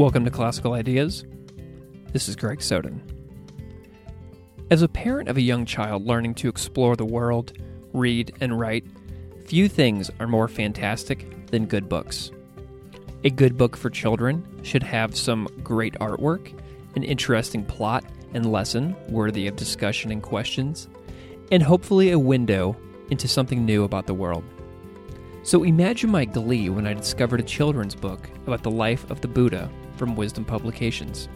Welcome to Classical Ideas. This is Greg Soden. As a parent of a young child learning to explore the world, read, and write, few things are more fantastic than good books. A good book for children should have some great artwork, an interesting plot and lesson worthy of discussion and questions, and hopefully a window into something new about the world. So imagine my glee when I discovered a children's book about the life of the Buddha from Wisdom Publications.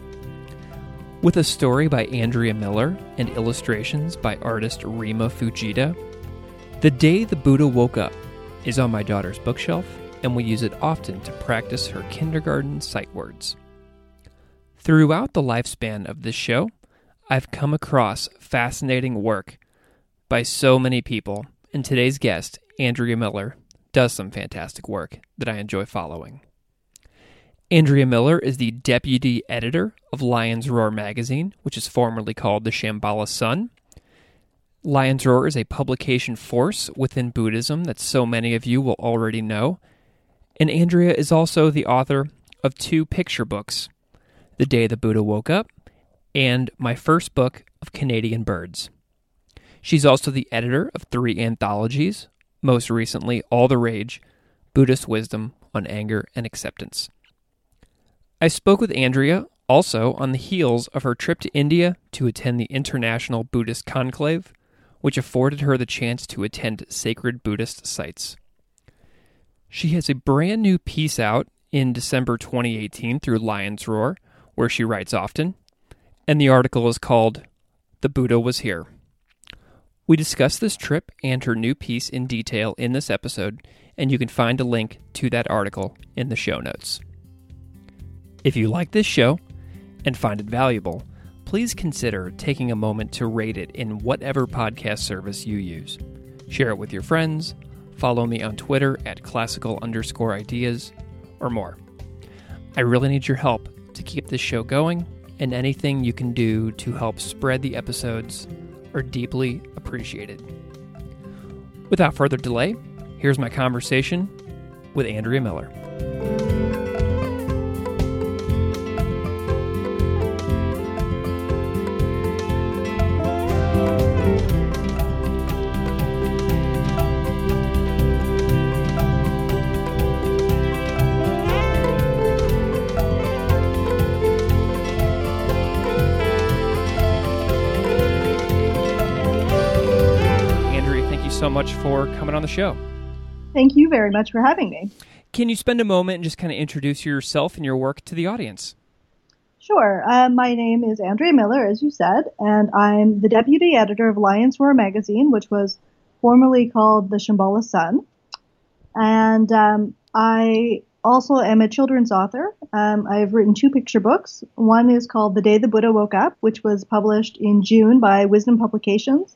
With a story by Andrea Miller and illustrations by artist Rima Fujita, The Day the Buddha Woke Up is on my daughter's bookshelf, and we use it often to practice her kindergarten sight words. Throughout the lifespan of this show, I've come across fascinating work by so many people, and today's guest, Andrea Miller, does some fantastic work that I enjoy following. Andrea Miller is the deputy editor of Lion's Roar magazine, which is formerly called the Shambhala Sun. Lion's Roar is a publication force within Buddhism that so many of you will already know. And Andrea is also the author of two picture books The Day the Buddha Woke Up and my first book of Canadian birds. She's also the editor of three anthologies, most recently, All the Rage Buddhist Wisdom on Anger and Acceptance. I spoke with Andrea also on the heels of her trip to India to attend the International Buddhist Conclave, which afforded her the chance to attend sacred Buddhist sites. She has a brand new piece out in December 2018 through Lion's Roar, where she writes often, and the article is called The Buddha Was Here. We discuss this trip and her new piece in detail in this episode, and you can find a link to that article in the show notes. If you like this show and find it valuable, please consider taking a moment to rate it in whatever podcast service you use. Share it with your friends, follow me on Twitter at classical underscore ideas, or more. I really need your help to keep this show going, and anything you can do to help spread the episodes are deeply appreciated. Without further delay, here's my conversation with Andrea Miller. Much for coming on the show. Thank you very much for having me. Can you spend a moment and just kind of introduce yourself and your work to the audience? Sure. Uh, my name is Andrea Miller, as you said, and I'm the deputy editor of Lion's Roar magazine, which was formerly called the Shambhala Sun. And um, I also am a children's author. Um, I've written two picture books. One is called The Day the Buddha Woke Up, which was published in June by Wisdom Publications.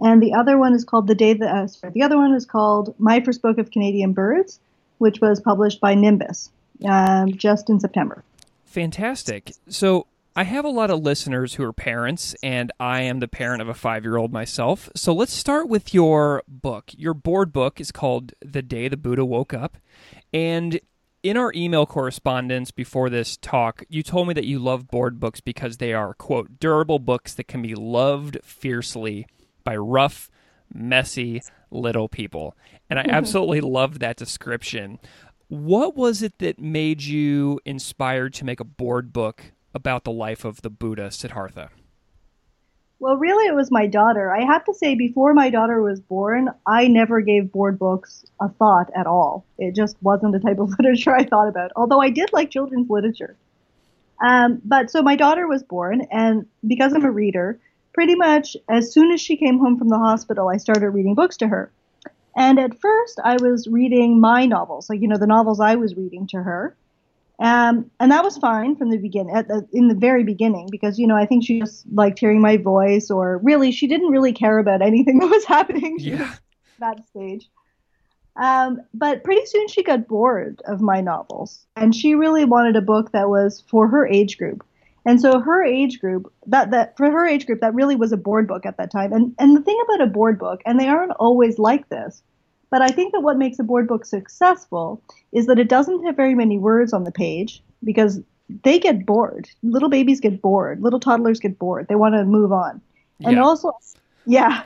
And the other one is called The Day the uh, sorry, the other one is called My First Book of Canadian Birds, which was published by Nimbus um, just in September. Fantastic. So I have a lot of listeners who are parents, and I am the parent of a five year old myself. So let's start with your book. Your board book is called The Day the Buddha Woke Up. And in our email correspondence before this talk, you told me that you love board books because they are, quote, durable books that can be loved fiercely by rough, messy little people. And I absolutely loved that description. What was it that made you inspired to make a board book about the life of the Buddha Siddhartha? Well, really, it was my daughter. I have to say, before my daughter was born, I never gave board books a thought at all. It just wasn't a type of literature I thought about, although I did like children's literature. Um, but so my daughter was born, and because I'm a reader, pretty much as soon as she came home from the hospital, I started reading books to her. And at first, I was reading my novels, like, you know, the novels I was reading to her. Um, and that was fine from the beginning, the, in the very beginning, because, you know, I think she just liked hearing my voice, or really, she didn't really care about anything that was happening Yeah. that stage. Um, but pretty soon she got bored of my novels, and she really wanted a book that was for her age group. And so her age group, that that for her age group, that really was a board book at that time. And and the thing about a board book, and they aren't always like this, but I think that what makes a board book successful is that it doesn't have very many words on the page because they get bored. Little babies get bored. Little toddlers get bored. They want to move on. And Yeah. also, yeah.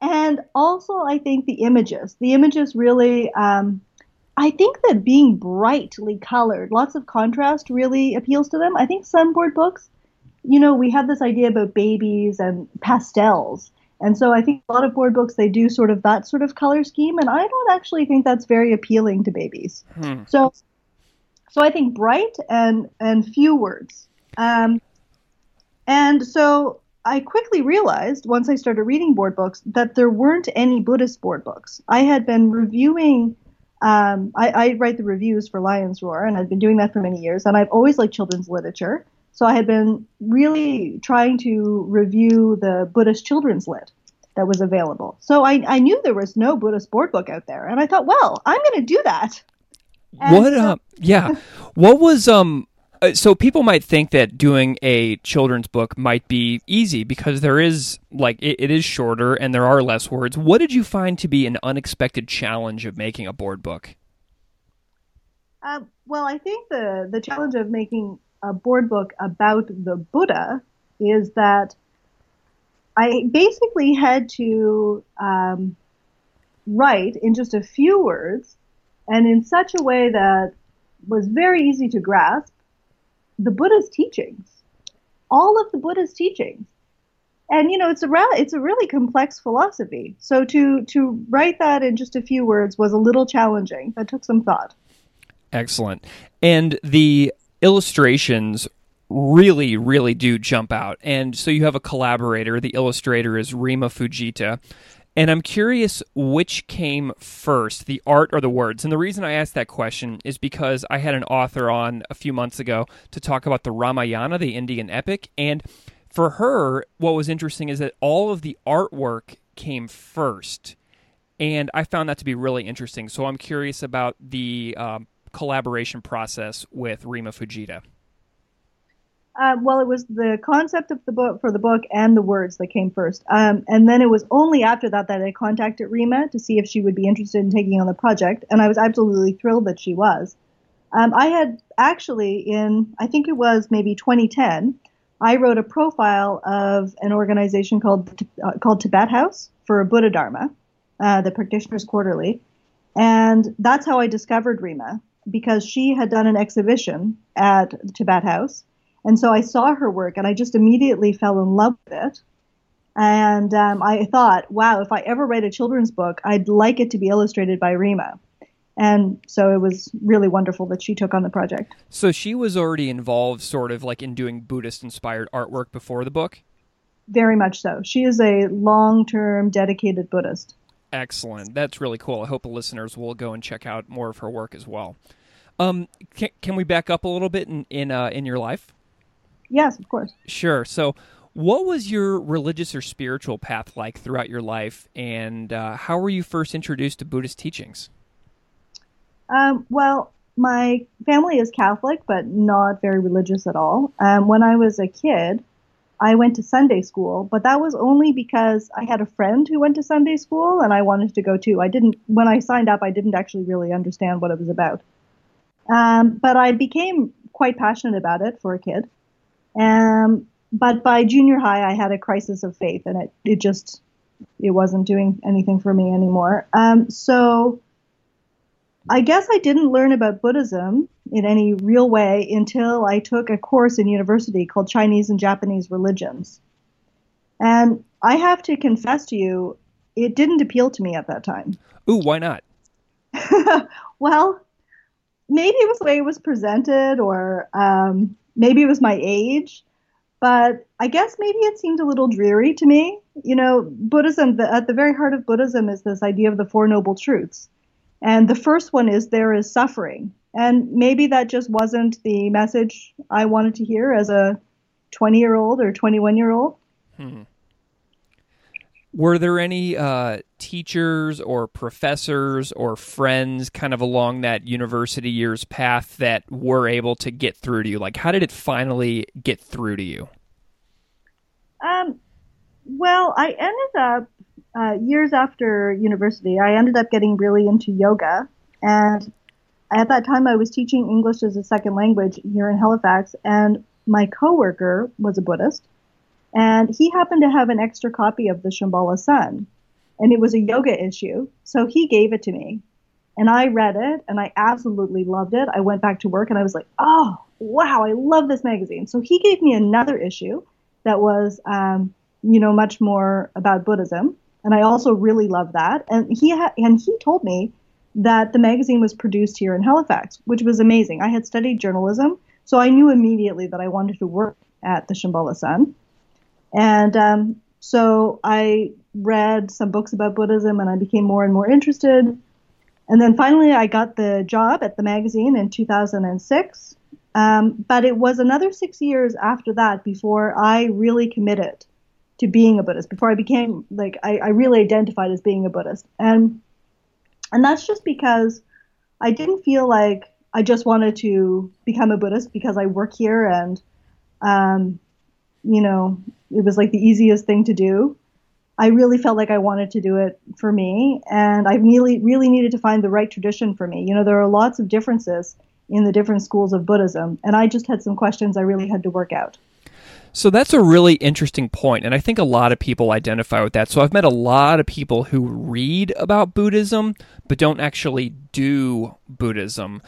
And also, I think the images. The images really, um, I think that being brightly colored, lots of contrast really appeals to them. I think some board books, you know, we have this idea about babies and pastels. And so I think a lot of board books, they do sort of that sort of color scheme. And I don't actually think that's very appealing to babies. Hmm. So, so I think bright and and few words. Um, and so I quickly realized once I started reading board books that there weren't any Buddhist board books. I had been reviewing. Um, I, I write the reviews for Lions Roar, and I've been doing that for many years. And I've always liked children's literature, so I had been really trying to review the Buddhist children's lit that was available. So I, I knew there was no Buddhist board book out there, and I thought, well, I'm going to do that. And what so- um yeah what was um uh, so people might think that doing a children's book might be easy because there is like it, it is shorter and there are less words. What did you find to be an unexpected challenge of making a board book? Um, well, I think the the challenge of making a board book about the Buddha is that I basically had to um, write in just a few words and in such a way that was very easy to grasp the Buddha's teachings, all of the Buddha's teachings. And you know, it's a it's a really complex philosophy. So to to write that in just a few words was a little challenging. That took some thought. Excellent. And the illustrations really, really do jump out. And so you have a collaborator. The illustrator is Rima Fujita. And I'm curious which came first, the art or the words. And the reason I asked that question is because I had an author on a few months ago to talk about the Ramayana, the Indian epic. And for her, what was interesting is that all of the artwork came first and I found that to be really interesting. So I'm curious about the um, collaboration process with Rima Fujita. Uh, well, it was the concept of the book for the book and the words that came first. Um, and then it was only after that that I contacted Rima to see if she would be interested in taking on the project. And I was absolutely thrilled that she was. Um, I had actually, in I think it was maybe 2010, I wrote a profile of an organization called uh, called Tibet House for Buddha Dharma, uh, the Practitioners Quarterly, and that's how I discovered Rima because she had done an exhibition at Tibet House, and so I saw her work and I just immediately fell in love with it. And um, I thought, wow, if I ever write a children's book, I'd like it to be illustrated by Rima. And so it was really wonderful that she took on the project. So she was already involved, sort of like in doing Buddhist inspired artwork before the book. Very much so. She is a long term dedicated Buddhist. Excellent. That's really cool. I hope the listeners will go and check out more of her work as well. Um, can, can we back up a little bit in in, uh, in your life? Yes, of course. Sure. So, what was your religious or spiritual path like throughout your life, and uh, how were you first introduced to Buddhist teachings? Um, well, my family is Catholic, but not very religious at all. Um, when I was a kid, I went to Sunday school, but that was only because I had a friend who went to Sunday school and I wanted to go too. I didn't, when I signed up, I didn't actually really understand what it was about. Um, but I became quite passionate about it for a kid. Um, but by junior high, I had a crisis of faith and it, it just, it wasn't doing anything for me anymore. Um, so I guess I didn't learn about Buddhism in any real way until I took a course in university called Chinese and Japanese religions. And I have to confess to you, it didn't appeal to me at that time. Ooh, why not? well, maybe it was the way it was presented, or um, maybe it was my age. But I guess maybe it seemed a little dreary to me. You know, Buddhism, the, at the very heart of Buddhism is this idea of the Four Noble Truths. And the first one is there is suffering. And maybe that just wasn't the message I wanted to hear as a 20 year old or 21 year old. Hmm. Were there any uh, teachers or professors or friends kind of along that university years path that were able to get through to you? Like, how did it finally get through to you? Um, well, I ended up uh, years after university. I ended up getting really into yoga, and at that time, I was teaching English as a second language here in Halifax, and my coworker was a Buddhist, and he happened to have an extra copy of the Shambhala Sun, and it was a yoga issue. So he gave it to me, and I read it, and I absolutely loved it. I went back to work, and I was like, "Oh, wow, I love this magazine." So he gave me another issue that was, um, you know, much more about Buddhism, and I also really loved that. And he ha- and he told me that the magazine was produced here in Halifax, which was amazing. I had studied journalism, so I knew immediately that I wanted to work at the Shambhala Sun. And um, so I read some books about Buddhism and I became more and more interested. And then finally, I got the job at the magazine in 2006. Um, but it was another six years after that before I really committed to being a Buddhist, before I became like, I, I really identified as being a Buddhist. And and that's just because I didn't feel like I just wanted to become a Buddhist because I work here and, um, you know, it was like the easiest thing to do. I really felt like I wanted to do it for me, and I really, really needed to find the right tradition for me. You know, there are lots of differences in the different schools of Buddhism, and I just had some questions I really had to work out. So that's a really interesting point, and I think a lot of people identify with that. So I've met a lot of people who read about Buddhism but don't actually do Buddhism.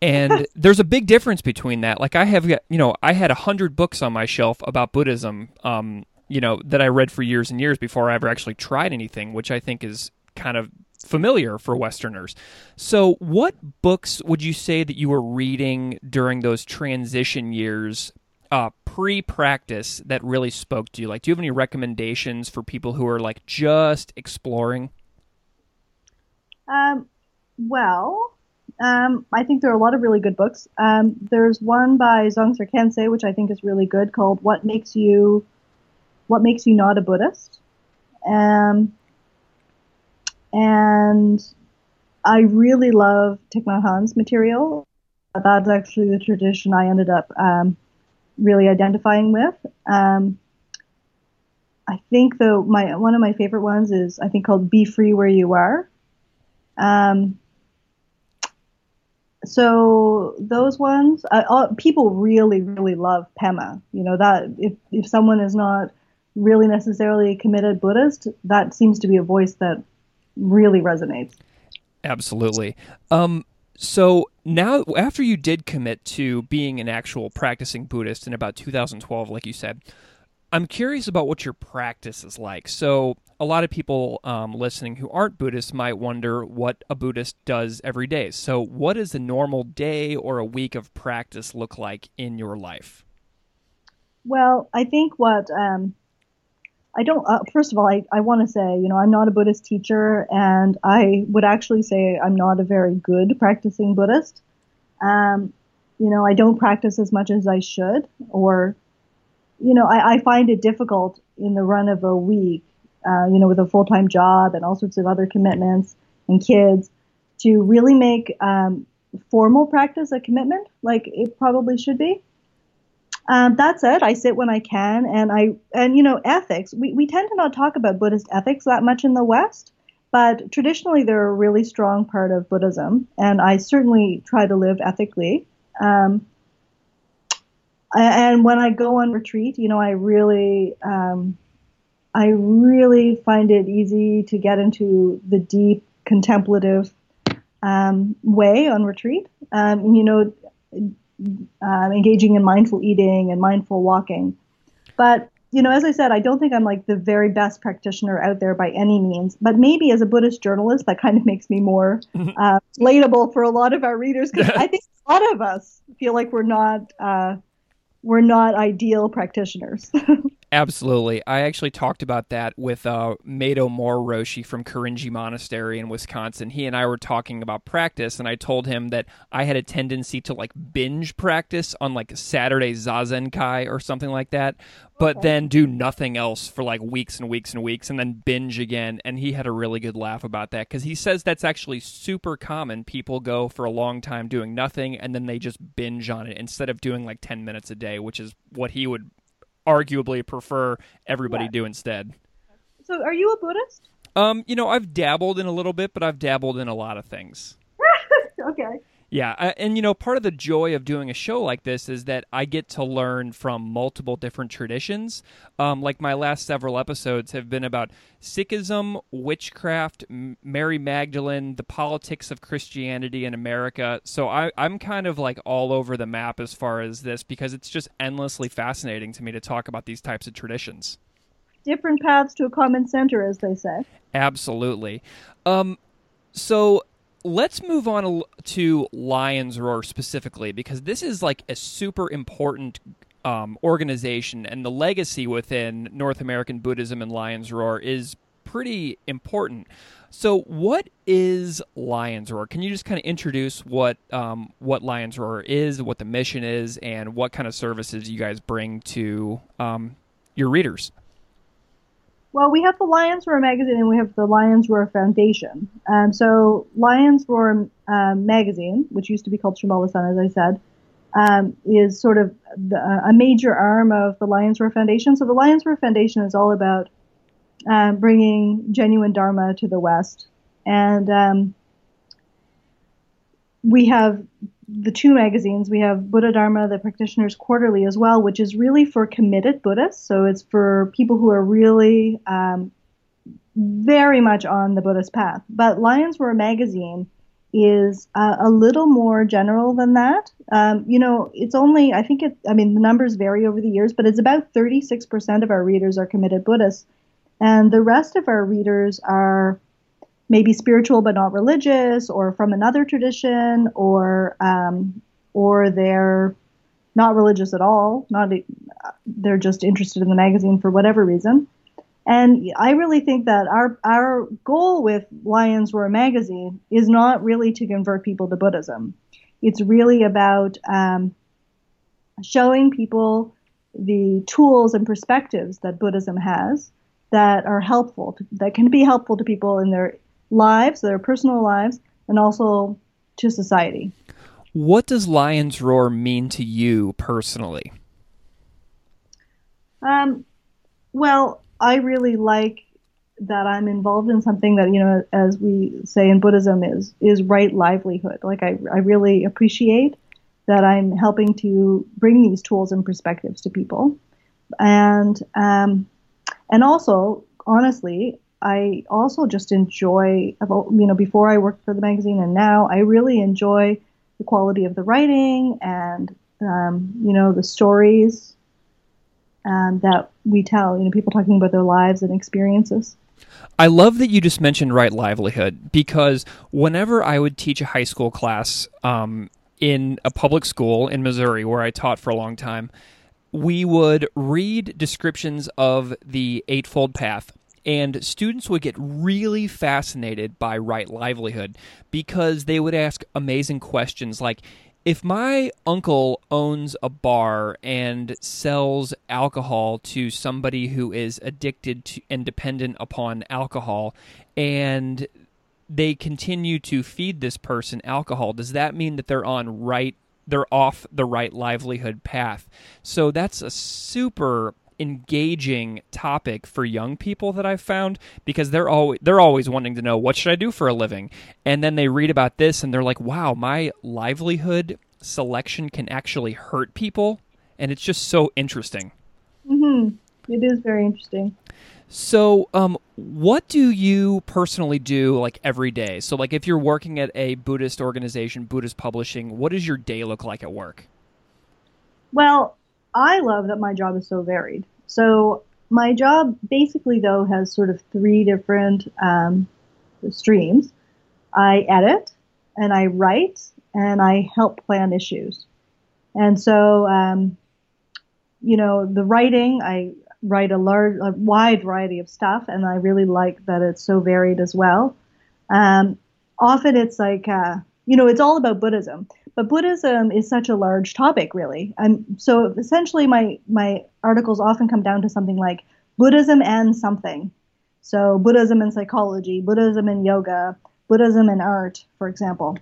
And there's a big difference between that. Like I have, you know, I had a hundred books on my shelf about Buddhism, um, you know, that I read for years and years before I ever actually tried anything, which I think is kind of familiar for Westerners. So, what books would you say that you were reading during those transition years uh, pre-practice that really spoke to you? Like, do you have any recommendations for people who are like just exploring? Um, well, um, I think there are a lot of really good books. Um, there's one by Dzongsar Khyentse, which I think is really good, called "What Makes You, What Makes You Not a Buddhist," um, and I really love Thich Nhat Hanh's material. That's actually the tradition I ended up um, really identifying with. Um, I think though my one of my favorite ones is I think called "Be Free Where You Are." Um, so those ones, uh, people really really love Pema. You know that if if someone is not really necessarily a committed Buddhist, that seems to be a voice that really resonates. Absolutely. Um, so now, after you did commit to being an actual practicing Buddhist in about 2012, like you said, I'm curious about what your practice is like. So, a lot of people um, listening who aren't Buddhists might wonder what a Buddhist does every day. So, what does a normal day or a week of practice look like in your life? Well, I think what um, I don't, uh, first of all, I, I want to say, you know, I'm not a Buddhist teacher, and I would actually say I'm not a very good practicing Buddhist. Um, you know, I don't practice as much as I should, or, you know, I, I find it difficult in the run of a week, uh, you know, with a full time job and all sorts of other commitments and kids to really make um, formal practice a commitment like it probably should be. Um, that's it. I sit when I can, and I and you know ethics. We we tend to not talk about Buddhist ethics that much in the West, but traditionally they're a really strong part of Buddhism, and I certainly try to live ethically. Um, and when I go on retreat, you know, I really um, I really find it easy to get into the deep contemplative um, way on retreat. Um, you know um, engaging in mindful eating and mindful walking. But you know, as I said, I don't think I'm like the very best practitioner out there by any means, but maybe as a Buddhist journalist, that kind of makes me more uh, relatable for a lot of our readers because I think a lot of us feel like we're not uh, we're not ideal practitioners. Absolutely. I actually talked about that with uh, Meido Roshi from Korinji Monastery in Wisconsin. He and I were talking about practice, and I told him that I had a tendency to like binge practice on like Saturday Zazenkai or something like that, but okay. then do nothing else for like weeks and weeks and weeks and then binge again. And he had a really good laugh about that because he says that's actually super common. People go for a long time doing nothing and then they just binge on it instead of doing like 10 minutes a day, which is what he would arguably prefer everybody yeah. do instead. So, are you a Buddhist? Um, you know, I've dabbled in a little bit, but I've dabbled in a lot of things. okay. Yeah, I, and you know, part of the joy of doing a show like this is that I get to learn from multiple different traditions. Um, like my last several episodes have been about Sikhism, witchcraft, M- Mary Magdalene, the politics of Christianity in America. So I, I'm kind of like all over the map as far as this because it's just endlessly fascinating to me to talk about these types of traditions. Different paths to a common center, as they say. Absolutely. Um, so let's move on to Lions Roar specifically because this is like a super important um, organization, and the legacy within North American Buddhism and Lions Roar is pretty important. So, what is Lions Roar? Can you just kind of introduce what um, what Lions Roar is, what the mission is, and what kind of services you guys bring to um, your readers? Well, we have the Lions Roar magazine and we have the Lions Roar Foundation. Um, so, Lions Roar um, magazine, which used to be called Shambhala Sun, as I said, um, is sort of the, a major arm of the Lions Roar Foundation. So, the Lions Roar Foundation is all about um, bringing genuine Dharma to the West. And um, we have the two magazines. We have Buddha Dharma, the Practitioners Quarterly, as well, which is really for committed Buddhists. So it's for people who are really um, very much on the Buddhist path. But Lions Roar magazine is uh, a little more general than that. Um, you know, it's only, I think it, I mean, the numbers vary over the years, but it's about 36% of our readers are committed Buddhists. And the rest of our readers are maybe spiritual but not religious, or from another tradition, or um, or they're not religious at all. Not they're just interested in the magazine for whatever reason. And I really think that our our goal with Lions Roar magazine is not really to convert people to Buddhism. It's really about um, showing people the tools and perspectives that Buddhism has that are helpful, that can be helpful to people in their lives, their personal lives, and also to society. What does Lions Roar mean to you personally? Um, well, I really like that I'm involved in something that you know, as we say in Buddhism, is is right livelihood. Like I, I really appreciate that I'm helping to bring these tools and perspectives to people, and um, and also honestly, I also just enjoy, you know, before I worked for the magazine and now, I really enjoy the quality of the writing and, um, you know, the stories um, that we tell, you know, people talking about their lives and experiences. I love that you just mentioned right livelihood because whenever I would teach a high school class um, in a public school in Missouri where I taught for a long time, we would read descriptions of the Eightfold Path and students would get really fascinated by right livelihood because they would ask amazing questions like if my uncle owns a bar and sells alcohol to somebody who is addicted to and dependent upon alcohol and they continue to feed this person alcohol does that mean that they're on right they're off the right livelihood path? So that's a super engaging topic for young people that I've found because they're always they're always wanting to know what should I do for a living, and then they read about this and they're like, "Wow, my livelihood selection can actually hurt people," and it's just so interesting. Mm-hmm. It is very interesting. So, um, what do you personally do like every day? So, like, if you're working at a Buddhist organization, Buddhist publishing, what does your day look like at work? Well, I love that my job is so varied. So my job basically though has sort of three different um, streams. I edit and I write and I help plan issues. And so, um, you know, the writing, I write a large, a wide variety of stuff, and I really like that it's so varied as well. Um, often it's like, uh, you know, it's all about Buddhism, but Buddhism is such a large topic, really. And so essentially, my my articles often come down to something like Buddhism and something. So Buddhism and psychology, Buddhism and yoga, Buddhism and art, for example.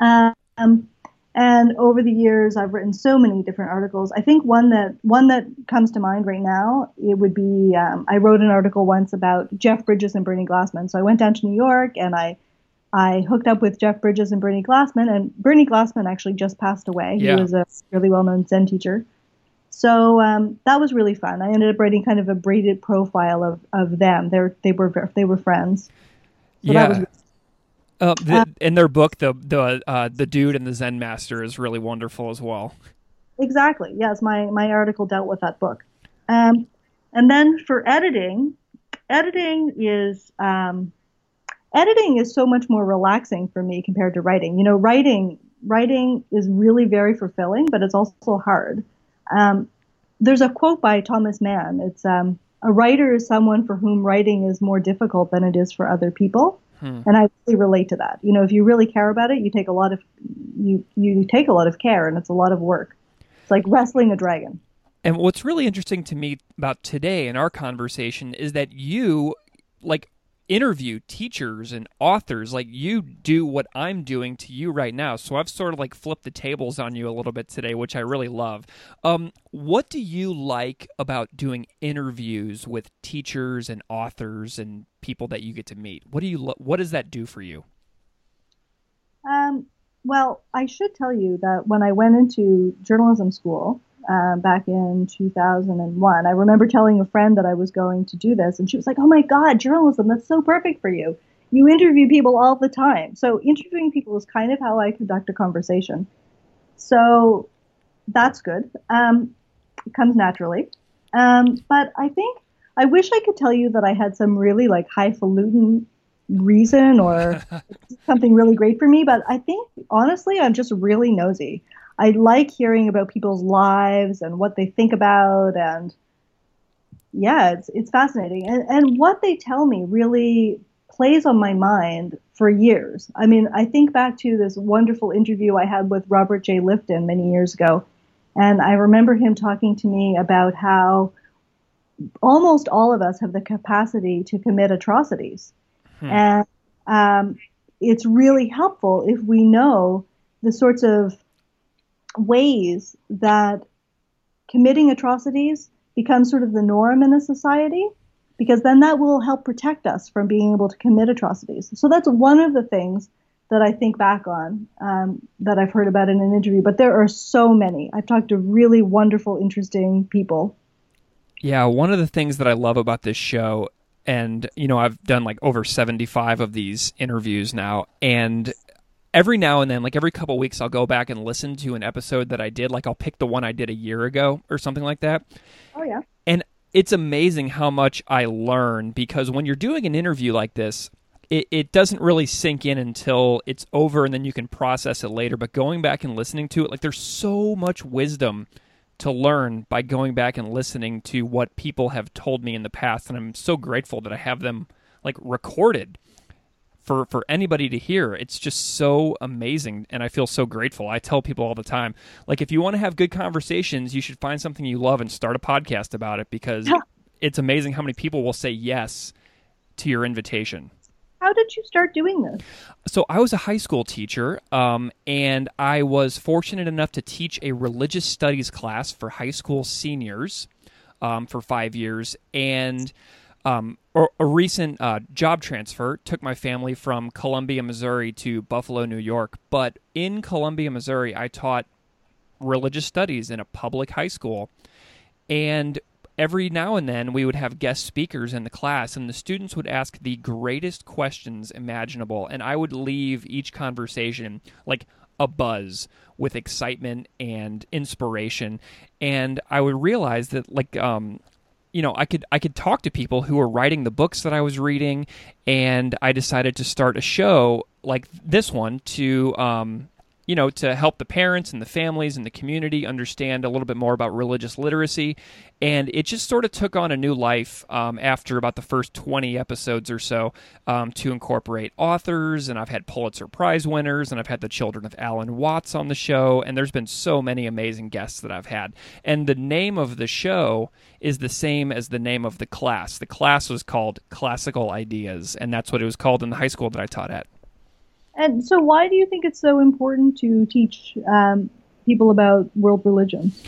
Um, and over the years, I've written so many different articles. I think one that one that comes to mind right now it would be um, I wrote an article once about Jeff Bridges and Bernie Glassman. So I went down to New York and I I hooked up with Jeff Bridges and Bernie Glassman, and Bernie Glassman actually just passed away. Yeah. He was a really well-known Zen teacher. So um, that was really fun. I ended up writing kind of a braided profile of, of them. They they were they were friends. So yeah. was Uh, the, in their book, the the uh, the dude and the Zen master is really wonderful as well. Exactly. Yes, my my article dealt with that book. Um, and then for editing, editing is um, editing is so much more relaxing for me compared to writing. You know, writing writing is really very fulfilling, but it's also hard. Um, there's a quote by Thomas Mann. It's um, a writer is someone for whom writing is more difficult than it is for other people. And I really relate to that. You know, if you really care about it, you take a lot of you you take a lot of care, and it's a lot of work. It's like wrestling a dragon. And what's really interesting to me about today in our conversation is that you like interview teachers and authors like you do what I'm doing to you right now. So I've sort of like flipped the tables on you a little bit today, which I really love. Um, what do you like about doing interviews with teachers and authors and people that you get to meet? What do you lo- what does that do for you? Um, well, I should tell you that when I went into journalism school uh, back in 2001, I remember telling a friend that I was going to do this, and she was like, "Oh my God, journalism! That's so perfect for you. You interview people all the time." So interviewing people is kind of how I conduct a conversation. So that's good. Um, it comes naturally. Um, but I think I wish I could tell you that I had some really like highfalutin reason or something really great for me. But I think honestly, I'm just really nosy. I like hearing about people's lives and what they think about, and yeah, it's it's fascinating. And and what they tell me really plays on my mind for years. I mean, I think back to this wonderful interview I had with Robert J. Lifton many years ago, and I remember him talking to me about how almost all of us have the capacity to commit atrocities. And um, it's really helpful if we know the sorts of ways that committing atrocities becomes sort of the norm in a society, because then that will help protect us from being able to commit atrocities. So that's one of the things that I think back on um, that I've heard about in an interview. But there are so many. I've talked to really wonderful, interesting people. Yeah, one of the things that I love about this show, and you know, I've done like over 75 of these interviews now, and every now and then, like every couple weeks, I'll go back and listen to an episode that I did. Like I'll pick the one I did a year ago or something like that. Oh, yeah. And it's amazing how much I learn because when you're doing an interview like this, it, it doesn't really sink in until it's over and then you can process it later. But going back and listening to it, like there's so much wisdom to learn by going back and listening to what people have told me in the past. And I'm so grateful that I have them like recorded for, for anybody to hear. It's just so amazing. And I feel so grateful. I tell people all the time, like, if you want to have good conversations, you should find something you love and start a podcast about it because Yeah. it's amazing how many people will say yes to your invitation. How did you start doing this? So I was a high school teacher, um, and I was fortunate enough to teach a religious studies class for high school seniors um, for five years. And um, a, recent uh, job transfer took my family from Columbia, Missouri to Buffalo, New York. But in Columbia, Missouri, I taught religious studies in a public high school. And every now and then we would have guest speakers in the class and the students would ask the greatest questions imaginable and i would leave each conversation like a buzz with excitement and inspiration, and I would realize that like um, you know, I could I could talk to people who were writing the books that I was reading, and I decided to start a show like this one to um, you know, to help the parents and the families and the community understand a little bit more about religious literacy. And it just sort of took on a new life um, after about the first 20 episodes or so um, to incorporate authors. And I've had Pulitzer Prize winners, and I've had the children of Alan Watts on the show. And there's been so many amazing guests that I've had. And the name of the show is the same as the name of the class. The class was called Classical Ideas, and that's what it was called in the high school that I taught at. And so, why do you think it's so important to teach um, people about world religions?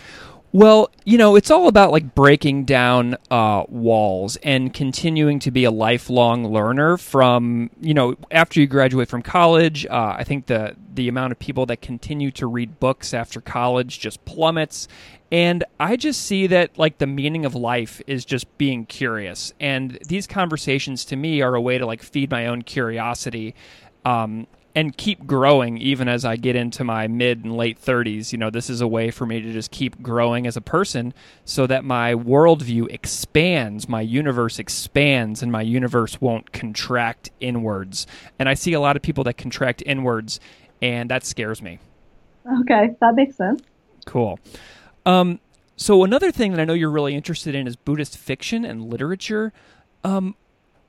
Well, you know, it's all about like breaking down uh, walls and continuing to be a lifelong learner. From you know, after you graduate from college, uh, I think the the amount of people that continue to read books after college just plummets. And I just see that like the meaning of life is just being curious. And these conversations to me are a way to like feed my own curiosity. Um, and keep growing even as I get into my mid and late 30s. You know, this is a way for me to just keep growing as a person so that my worldview expands, my universe expands, and my universe won't contract inwards. And I see a lot of people that contract inwards, and that scares me. Okay, that makes sense. Cool. Um, so, another thing that I know you're really interested in is Buddhist fiction and literature. Um,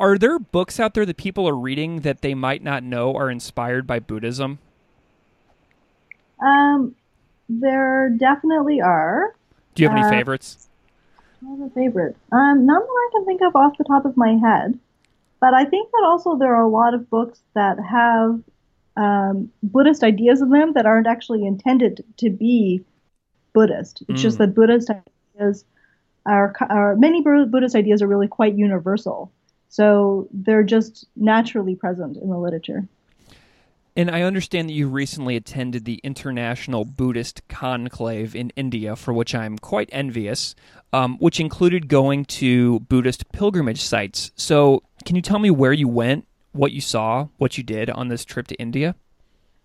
are there books out there that people are reading that they might not know are inspired by Buddhism? Um, there definitely are. Do you have any uh, favorites? I have a favorite. Um, none that I can think of off the top of my head. But I think that also there are a lot of books that have um, Buddhist ideas in them that aren't actually intended to be Buddhist. It's mm. just that Buddhist ideas are, are many Buddhist ideas are really quite universal. So they're just naturally present in the literature. And I understand that you recently attended the International Buddhist Conclave in India, for which I'm quite envious, um, which included going to Buddhist pilgrimage sites. So, can you tell me where you went, what you saw, what you did on this trip to India?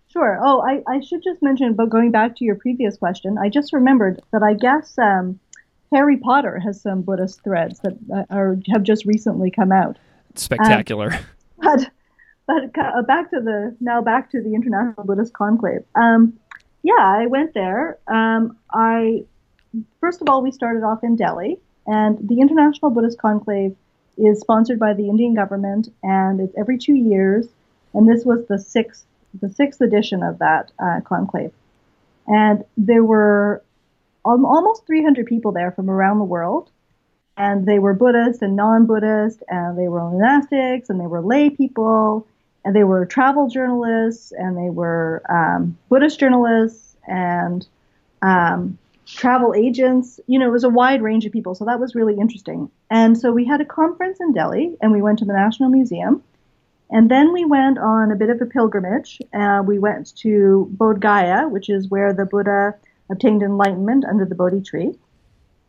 Sure. Oh, I, I should just mention, but going back to your previous question, I just remembered that I guess um, Harry Potter has some Buddhist threads that uh, are have just recently come out. Spectacular. Um, but but uh, back to the now back to the International Buddhist Conclave. Um, yeah, I went there. Um, I first of all we started off in Delhi, and the International Buddhist Conclave is sponsored by the Indian government, and it's every two years. And this was the sixth the sixth edition of that uh, conclave, and there were almost 300 people there from around the world. And they were Buddhist and non Buddhist, and they were monastics, and they were lay people, and they were travel journalists, and they were um, Buddhist journalists, and um, travel agents. You know, it was a wide range of people. So that was really interesting. And so we had a conference in Delhi, and we went to the National Museum. And then we went on a bit of a pilgrimage. Uh, we went to Bodh Gaya, which is where the Buddha obtained enlightenment under the Bodhi tree.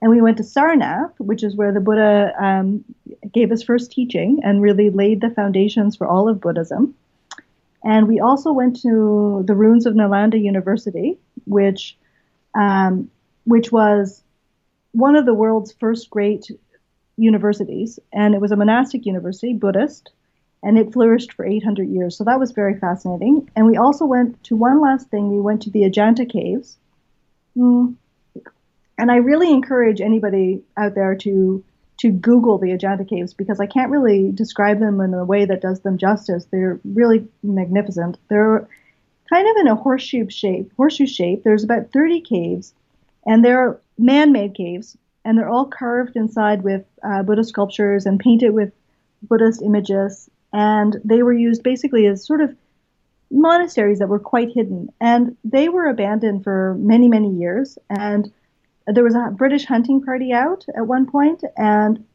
And we went to Sarnath, which is where the Buddha um, gave his first teaching and really laid the foundations for all of Buddhism. And we also went to the ruins of Nalanda University, which um, which was one of the world's first great universities, and it was a monastic university, Buddhist, and it flourished for 800 years. So that was very fascinating. And we also went to one last thing. We went to the Ajanta caves, Mm. And I really encourage anybody out there to to Google the Ajanta caves because I can't really describe them in a way that does them justice. They're really magnificent. They're kind of in a horseshoe shape. Horseshoe shape. There's about 30 caves, and they're man-made caves, and they're all carved inside with uh, Buddhist sculptures and painted with Buddhist images. And they were used basically as sort of monasteries that were quite hidden, and they were abandoned for many, many years. And there was a British hunting party out at one point, and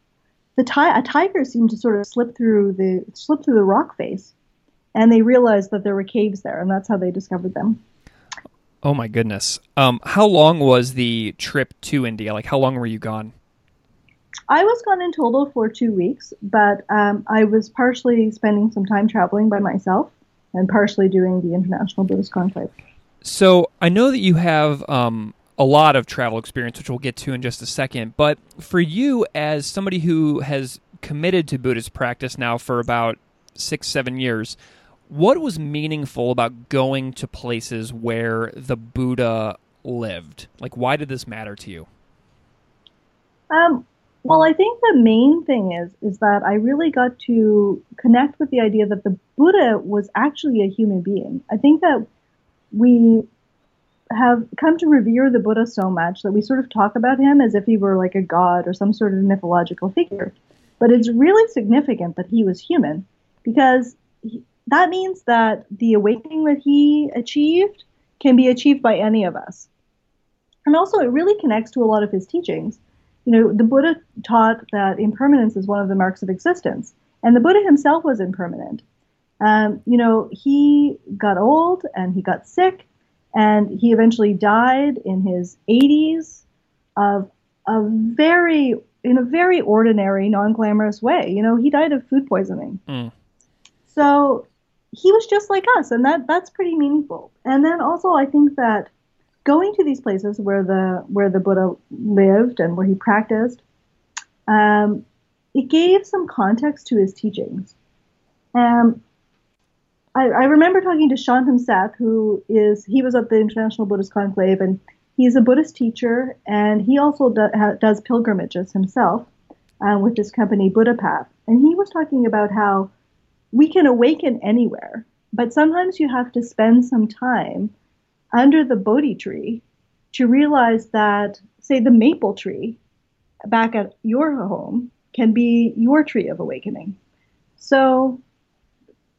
the ti- a tiger seemed to sort of slip through the slip through the rock face, and they realized that there were caves there, and that's how they discovered them. Oh my goodness! Um, how long was the trip to India? Like, how long were you gone? I was gone in total for two weeks, but um, I was partially spending some time traveling by myself and partially doing the International Buddhist Conclave. So I know that you have um, a lot of travel experience, which we'll get to in just a second. But for you, as somebody who has committed to Buddhist practice now for about six, seven years, what was meaningful about going to places where the Buddha lived? Like, why did this matter to you? Um, well, I think the main thing is is that I really got to connect with the idea that the Buddha was actually a human being. I think that we have come to revere the Buddha so much that we sort of talk about him as if he were like a god or some sort of mythological figure. But it's really significant that he was human because he, that means that the awakening that he achieved can be achieved by any of us. And also, it really connects to a lot of his teachings. You know, the Buddha taught that impermanence is one of the marks of existence, and the Buddha himself was impermanent. Um, you know, he got old and he got sick, and he eventually died in his 80s of a very in a very ordinary, non-glamorous way. You know, he died of food poisoning. Mm. So he was just like us, and that that's pretty meaningful. And then also, I think that going to these places where the where the Buddha lived and where he practiced, um, it gave some context to his teachings. Um, I, I remember talking to Shantum Seth, who is he was at the International Buddhist Conclave, and he's a Buddhist teacher, and he also do, ha, does pilgrimages himself uh, with his company Buddhapath. And he was talking about how we can awaken anywhere, but sometimes you have to spend some time under the Bodhi tree to realize that, say, the maple tree back at your home can be your tree of awakening. So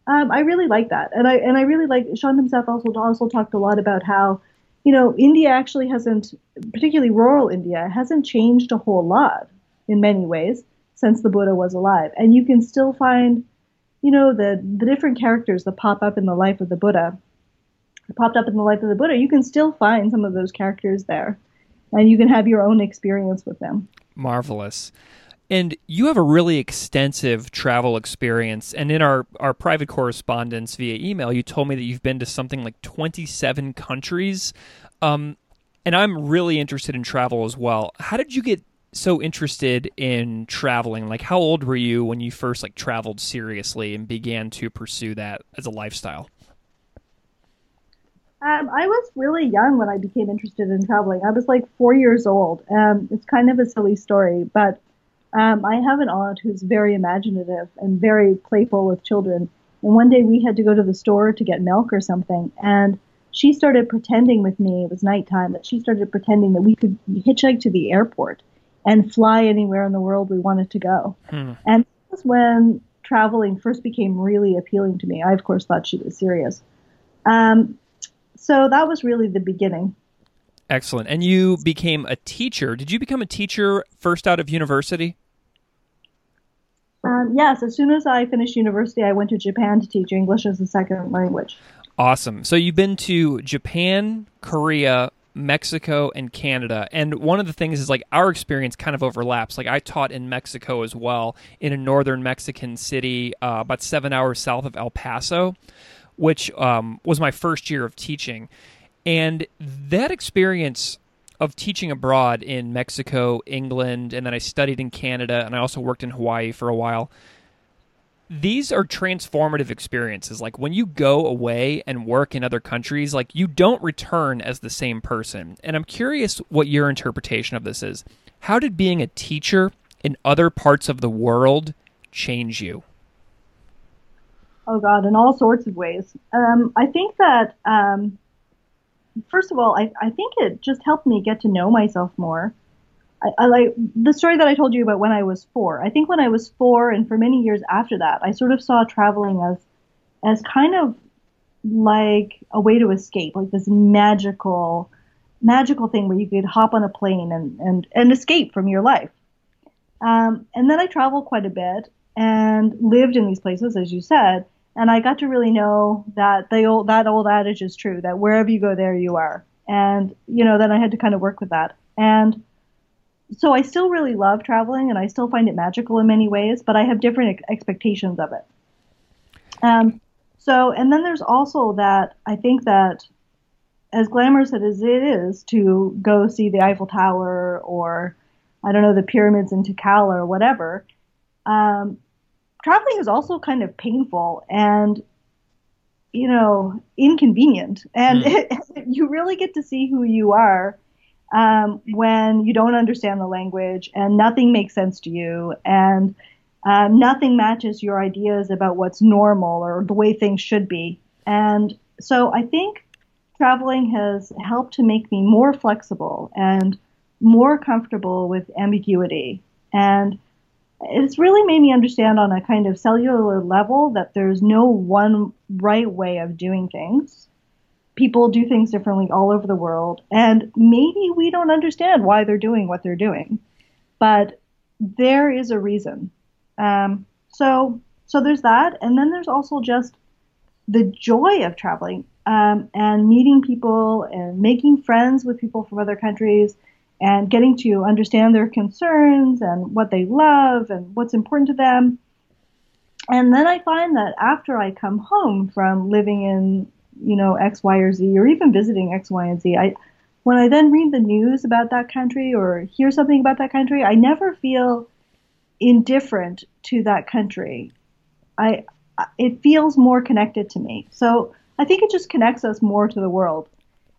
um, I really like that, and I and I really like Sean himself also also talked a lot about how, you know, India actually hasn't, particularly rural India, hasn't changed a whole lot in many ways since the Buddha was alive, and you can still find you know, the, the different characters that pop up in the life of the Buddha, popped up in the life of the Buddha, you can still find some of those characters there. And you can have your own experience with them. Marvelous. And you have a really extensive travel experience. And in our, our private correspondence via email, you told me that you've been to something like 27 countries. Um, and I'm really interested in travel as well. How did you get so interested in traveling? Like, how old were you when you first like traveled seriously and began to pursue that as a lifestyle? Um, I was really young when I became interested in traveling. I was like four years old. Um, it's kind of a silly story, but um, I have an aunt who's very imaginative and very playful with children. And one day we had to go to the store to get milk or something, and she started pretending with me. It was nighttime, but she started pretending that we could hitchhike to the airport and fly anywhere in the world we wanted to go. Hmm. And this was when traveling first became really appealing to me. I, of course, thought she was serious. Um, so that was really the beginning. Excellent. And you became a teacher. Did you become a teacher first out of university? Um, yes. As soon as I finished university, I went to Japan to teach English as a second language. Awesome. So you've been to Japan, Korea, Mexico and Canada. And one of the things is like our experience kind of overlaps. Like I taught in Mexico as well, in a northern Mexican city, uh, about seven hours south of El Paso, which um, was my first year of teaching. And that experience of teaching abroad in Mexico, England, and then I studied in Canada, and I also worked in Hawaii for a while these are transformative experiences. Like when you go away and work in other countries, like you don't return as the same person. And I'm curious what your interpretation of this is. How did being a teacher in other parts of the world change you? Oh God, in all sorts of ways. Um, I think that um, first of all, I, I think it just helped me get to know myself more. I, I, like the story that I told you about when I was four. I think when I was four, and for many years after that, I sort of saw traveling as as kind of like a way to escape, like this magical magical thing where you could hop on a plane and and, and escape from your life. Um, and then I traveled quite a bit and lived in these places, as you said, and I got to really know that the old that old adage is true that wherever you go, there you are. And you know, then I had to kind of work with that. And so I still really love traveling and I still find it magical in many ways, but I have different ex- expectations of it. Um, so, and then there's also that I think that as glamorous as it is to go see the Eiffel Tower or I don't know the pyramids in Tikal or whatever, um, traveling is also kind of painful and you know inconvenient, and mm. it, you really get to see who you are um, when you don't understand the language and nothing makes sense to you and uh, nothing matches your ideas about what's normal or the way things should be. And so I think traveling has helped to make me more flexible and more comfortable with ambiguity. And it's really made me understand on a kind of cellular level that there's no one right way of doing things. People do things differently all over the world, and maybe we don't understand why they're doing what they're doing, but there is a reason. Um, so, so there's that, and then there's also just the joy of traveling um, and meeting people and making friends with people from other countries and getting to understand their concerns and what they love and what's important to them. And then I find that after I come home from living in, you know, X, Y, or Z, or even visiting X, Y, and Z, I, when I then read the news about that country or hear something about that country, I never feel indifferent to that country. I, it feels more connected to me. So I think it just connects us more to the world.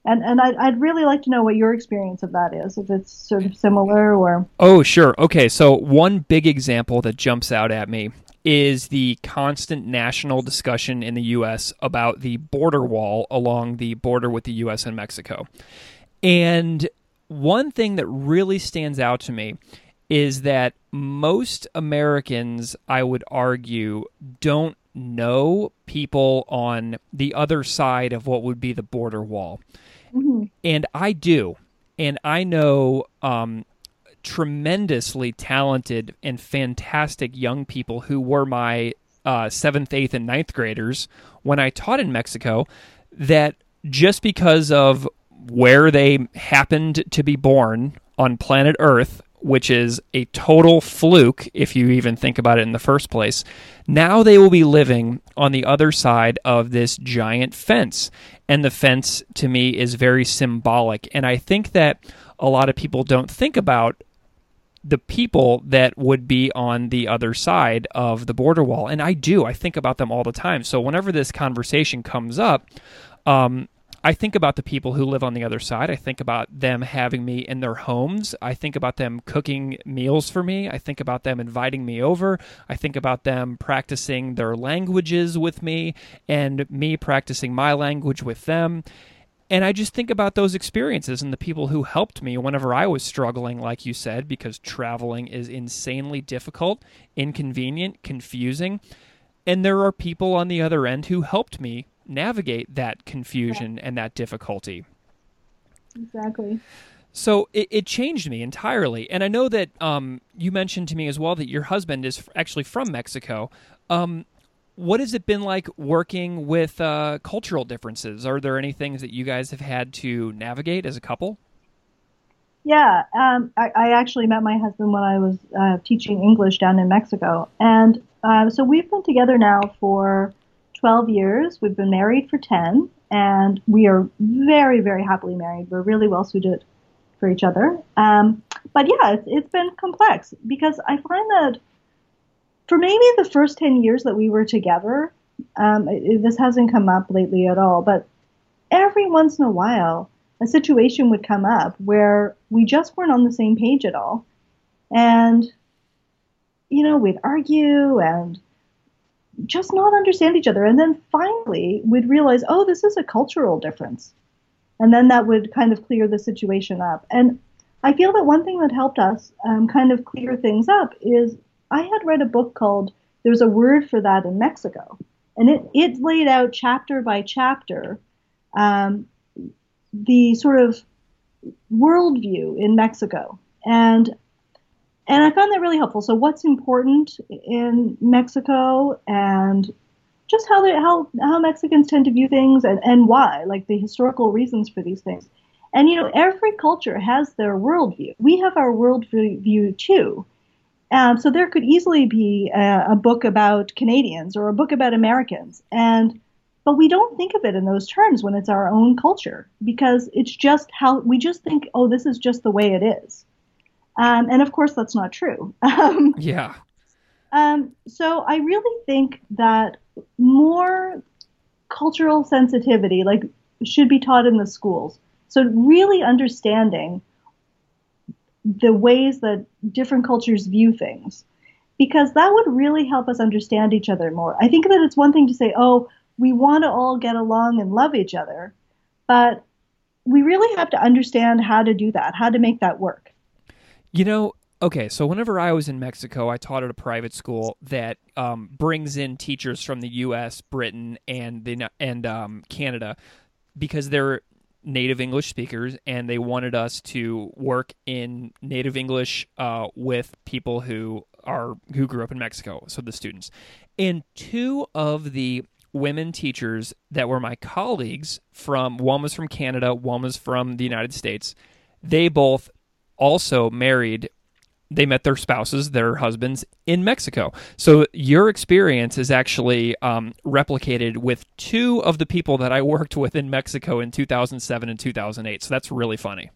And and I'd, I'd really like to know what your experience of that is, if it's sort of similar or. Oh, sure. Okay, so one big example that jumps out at me is the constant national discussion in the U.S. about the border wall along the border with the U.S. and Mexico. And one thing that really stands out to me is that most Americans, I would argue, don't know people on the other side of what would be the border wall. Mm-hmm. And I do. And I know um, tremendously talented and fantastic young people who were my uh, seventh, eighth, and ninth graders when I taught in Mexico that just because of where they happened to be born on planet Earth which is a total fluke if you even think about it in the first place. Now they will be living on the other side of this giant fence. And the fence to me is very symbolic. And I think that a lot of people don't think about the people that would be on the other side of the border wall. And I do. I think about them all the time. So whenever this conversation comes up, um, I think about the people who live on the other side. I think about them having me in their homes. I think about them cooking meals for me. I think about them inviting me over. I think about them practicing their languages with me and me practicing my language with them. And I just think about those experiences and the people who helped me whenever I was struggling, like you said, because traveling is insanely difficult, inconvenient, confusing. And there are people on the other end who helped me navigate that confusion and that difficulty. Exactly. So it, it changed me entirely. And I know that um, you mentioned to me as well that your husband is actually from Mexico. Um, what has it been like working with uh, cultural differences? Are there any things that you guys have had to navigate as a couple? Yeah, um, I, I, actually met my husband when I was uh, teaching English down in Mexico. And uh, so we've been together now for 12 years. We've been married for 10, and we are very, very happily married. We're really well suited for each other. Um, but yeah, it's, it's been complex because I find that for maybe the first 10 years that we were together, um, it, this hasn't come up lately at all, but every once in a while, a situation would come up where we just weren't on the same page at all. And, you know, we'd argue and just not understand each other. And then finally, we'd realize, oh, this is a cultural difference. And then that would kind of clear the situation up. And I feel that one thing that helped us um, kind of clear things up is I had read a book called There's a Word for That in Mexico. And it, it laid out chapter by chapter um, the sort of worldview in Mexico. And and I found that really helpful. So, what's important in Mexico, and just how they, how how Mexicans tend to view things, and and why, like the historical reasons for these things. And you know, every culture has their worldview. We have our worldview too. Um, so there could easily be a, a book about Canadians or a book about Americans, and but we don't think of it in those terms when it's our own culture because it's just how we just think, oh, this is just the way it is. Um, and of course, that's not true. Um, yeah. Um, so I really think that more cultural sensitivity, like, should be taught in the schools. So really understanding the ways that different cultures view things, because that would really help us understand each other more. I think that it's one thing to say, oh, we want to all get along and love each other, but we really have to understand how to do that, how to make that work. You know, okay, so whenever I was in Mexico, I taught at a private school that um, brings in teachers from the U.S., Britain, and the and um, Canada because they're native English speakers, and they wanted us to work in native English uh, with people who are who grew up in Mexico, so the students. And two of the women teachers that were my colleagues from one was from Canada, one was from the United States. They both also married they met their spouses, their husbands in Mexico. So your experience is actually um, replicated with two of the people that I worked with in Mexico in 2007 and 2008. So that's really funny.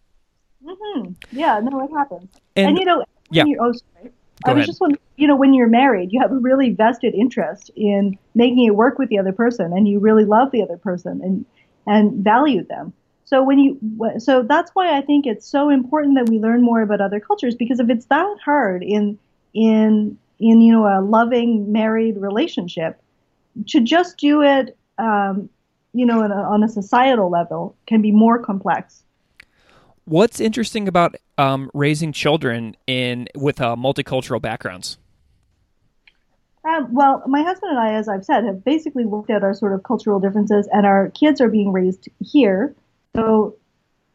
Mm-hmm. Yeah, no, it happens. And, And, you know, yeah. you, oh, sorry. Go I was ahead. just wondering, you know, when you're married, you have a really vested interest in making it work with the other person, and you really love the other person and and value them. So when you, so that's why I think it's so important that we learn more about other cultures because if it's that hard in in in you know a loving married relationship, to just do it, um, you know, on a, on a societal level can be more complex. What's interesting about um, raising children in with uh, multicultural backgrounds? Um, well, my husband and I, as I've said, have basically worked out our sort of cultural differences, and our kids are being raised here. So,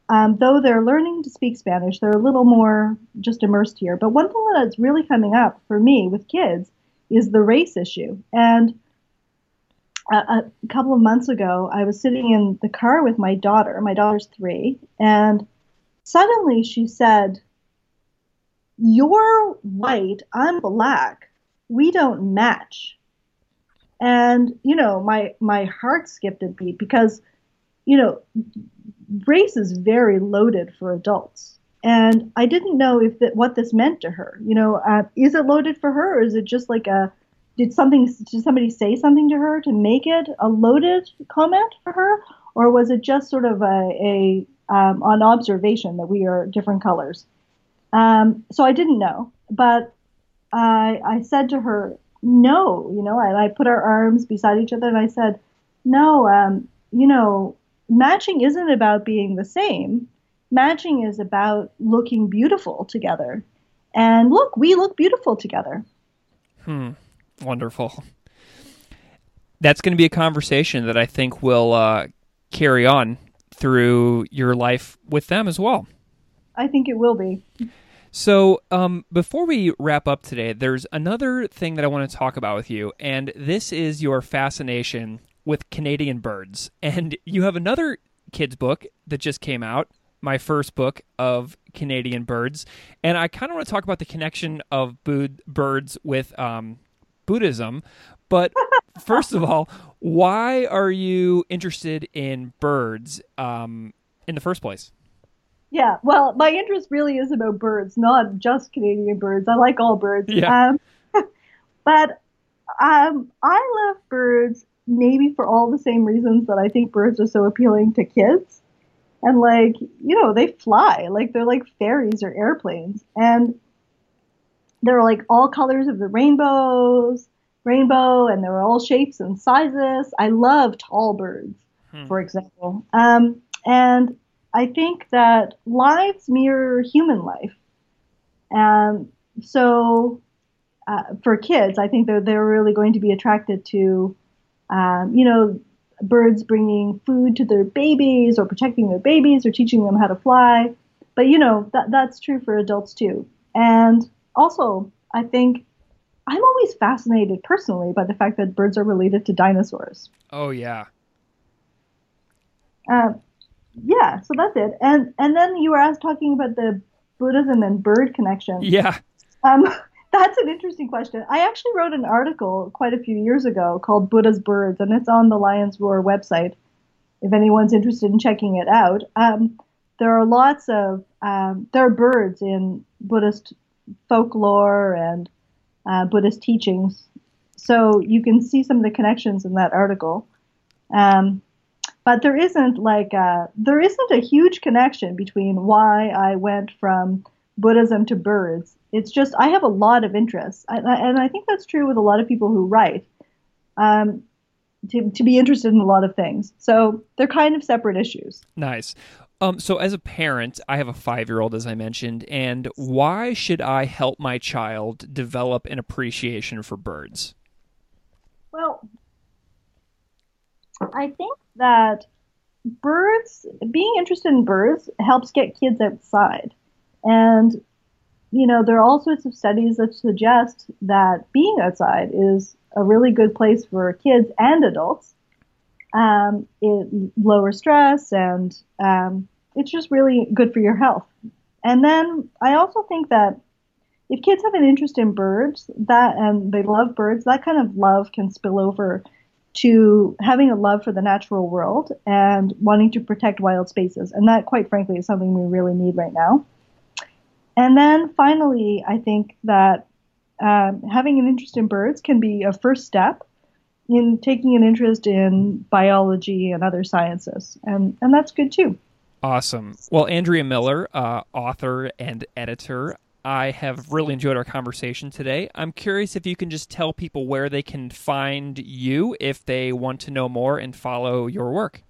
um, though they're learning to speak Spanish, they're a little more just immersed here. But one thing that's really coming up for me with kids is the race issue. And a, a couple of months ago, I was sitting in the car with my daughter. My daughter's three, and suddenly she said, "You're white. I'm black." we don't match and you know my my heart skipped a beat because you know race is very loaded for adults. And i didn't know if that what this meant to her. You know uh, is it loaded for her or is it just like a did something did somebody say something to her to make it a loaded comment for her? Or was it just sort of a, a um, an observation that we are different colors? Um, so i didn't know. But I, I said to her, no, you know, and I put our arms beside each other and I said, no, um, you know, matching isn't about being the same. Matching is about looking beautiful together. And look, we look beautiful together. Hmm. Wonderful. That's going to be a conversation that I think will uh, carry on through your life with them as well. I think it will be. So, um, before we wrap up today, there's another thing that I want to talk about with you, and this is your fascination with Canadian birds. And you have another kids' book that just came out, my first book of Canadian birds, and I kind of want to talk about the connection of birds with um, Buddhism. But first of all, why are you interested in birds um, in the first place? Yeah, well, my interest really is about birds, not just Canadian birds. I like all birds. Yeah. Um, but um, I love birds maybe for all the same reasons that I think birds are so appealing to kids. And like, you know, they fly, like they're like fairies or airplanes. And they're like all colors of the rainbows, rainbow, and they're all shapes and sizes. I love tall birds, for example. Um, and I think that lives mirror human life. And so uh, for kids, I think they're, they're really going to be attracted to, um, you know, birds bringing food to their babies or protecting their babies or teaching them how to fly. But, you know, that, that's true for adults too. And also, I think I'm always fascinated personally by the fact that birds are related to dinosaurs. Oh, yeah. Um, yeah, so that's it. And and then you were asked talking about the Buddhism and bird connection. Yeah. Um, that's an interesting question. I actually wrote an article quite a few years ago called Buddha's Birds, and it's on the Lion's Roar website if anyone's interested in checking it out. Um, there are lots of um, there are birds in Buddhist folklore and uh, Buddhist teachings, so you can see some of the connections in that article. Um, but there isn't like a, uh, there isn't a huge connection between why I went from Buddhism to birds. It's just I have a lot of interests, and I, and I think that's true with a lot of people who write. Um, to, to be interested in a lot of things. So they're kind of separate issues. Nice. Um, so as a parent, I have a five year old, as I mentioned, and why should I help my child develop an appreciation for birds? Well, I think that birds, being interested in birds, helps get kids outside. And, you know, there are all sorts of studies that suggest that being outside is a really good place for kids and adults. Um, it lowers stress and um, it's just really good for your health. And then I also think that if kids have an interest in birds that and they love birds, that kind of love can spill over to having a love for the natural world and wanting to protect wild spaces. And that, quite frankly, is something we really need right now. And then finally, I think that um, having an interest in birds can be a first step in taking an interest in biology and other sciences. And, and that's good too. Awesome. Well, Andrea Miller, uh, author and editor, I have really enjoyed our conversation today. I'm curious if you can just tell people where they can find you if they want to know more and follow your work.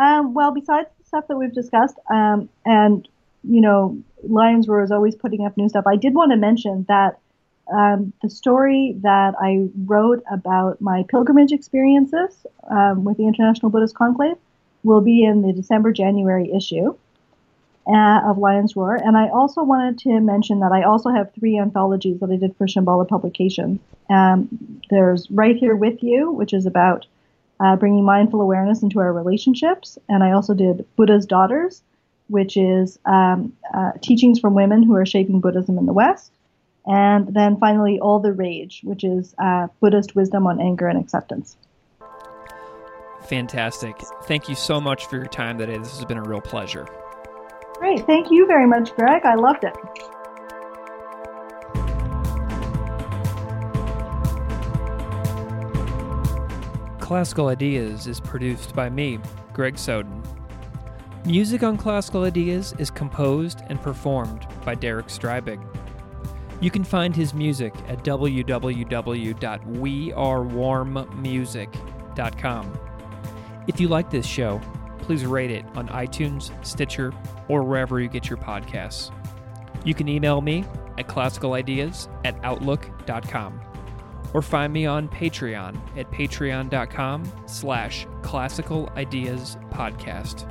Um, well, besides the stuff that we've discussed, um, and you know, Lion's Roar is always putting up new stuff. I did want to mention that um, the story that I wrote about my pilgrimage experiences um, with the International Buddhist Conclave will be in the December January issue uh, of Lion's Roar. And I also wanted to mention that I also have three anthologies that I did for Shambhala Publications. Um, there's Right Here With You, which is about uh, bringing mindful awareness into our relationships. And I also did Buddha's Daughters, which is um, uh, teachings from women who are shaping Buddhism in the West. And then finally, All the Rage, which is uh, Buddhist wisdom on anger and acceptance. Fantastic. Thank you so much for your time today. This has been a real pleasure. Great. Thank you very much, Greg. I loved it. Classical Ideas is produced by me, Greg Soden. Music on Classical Ideas is composed and performed by Derek Strybig. You can find his music at www.wearewarmmusic.com. If you like this show, please rate it on iTunes, Stitcher, or wherever you get your podcasts. You can email me at classicalideas at outlook.com or find me on Patreon at patreon.com slash classical ideas podcast.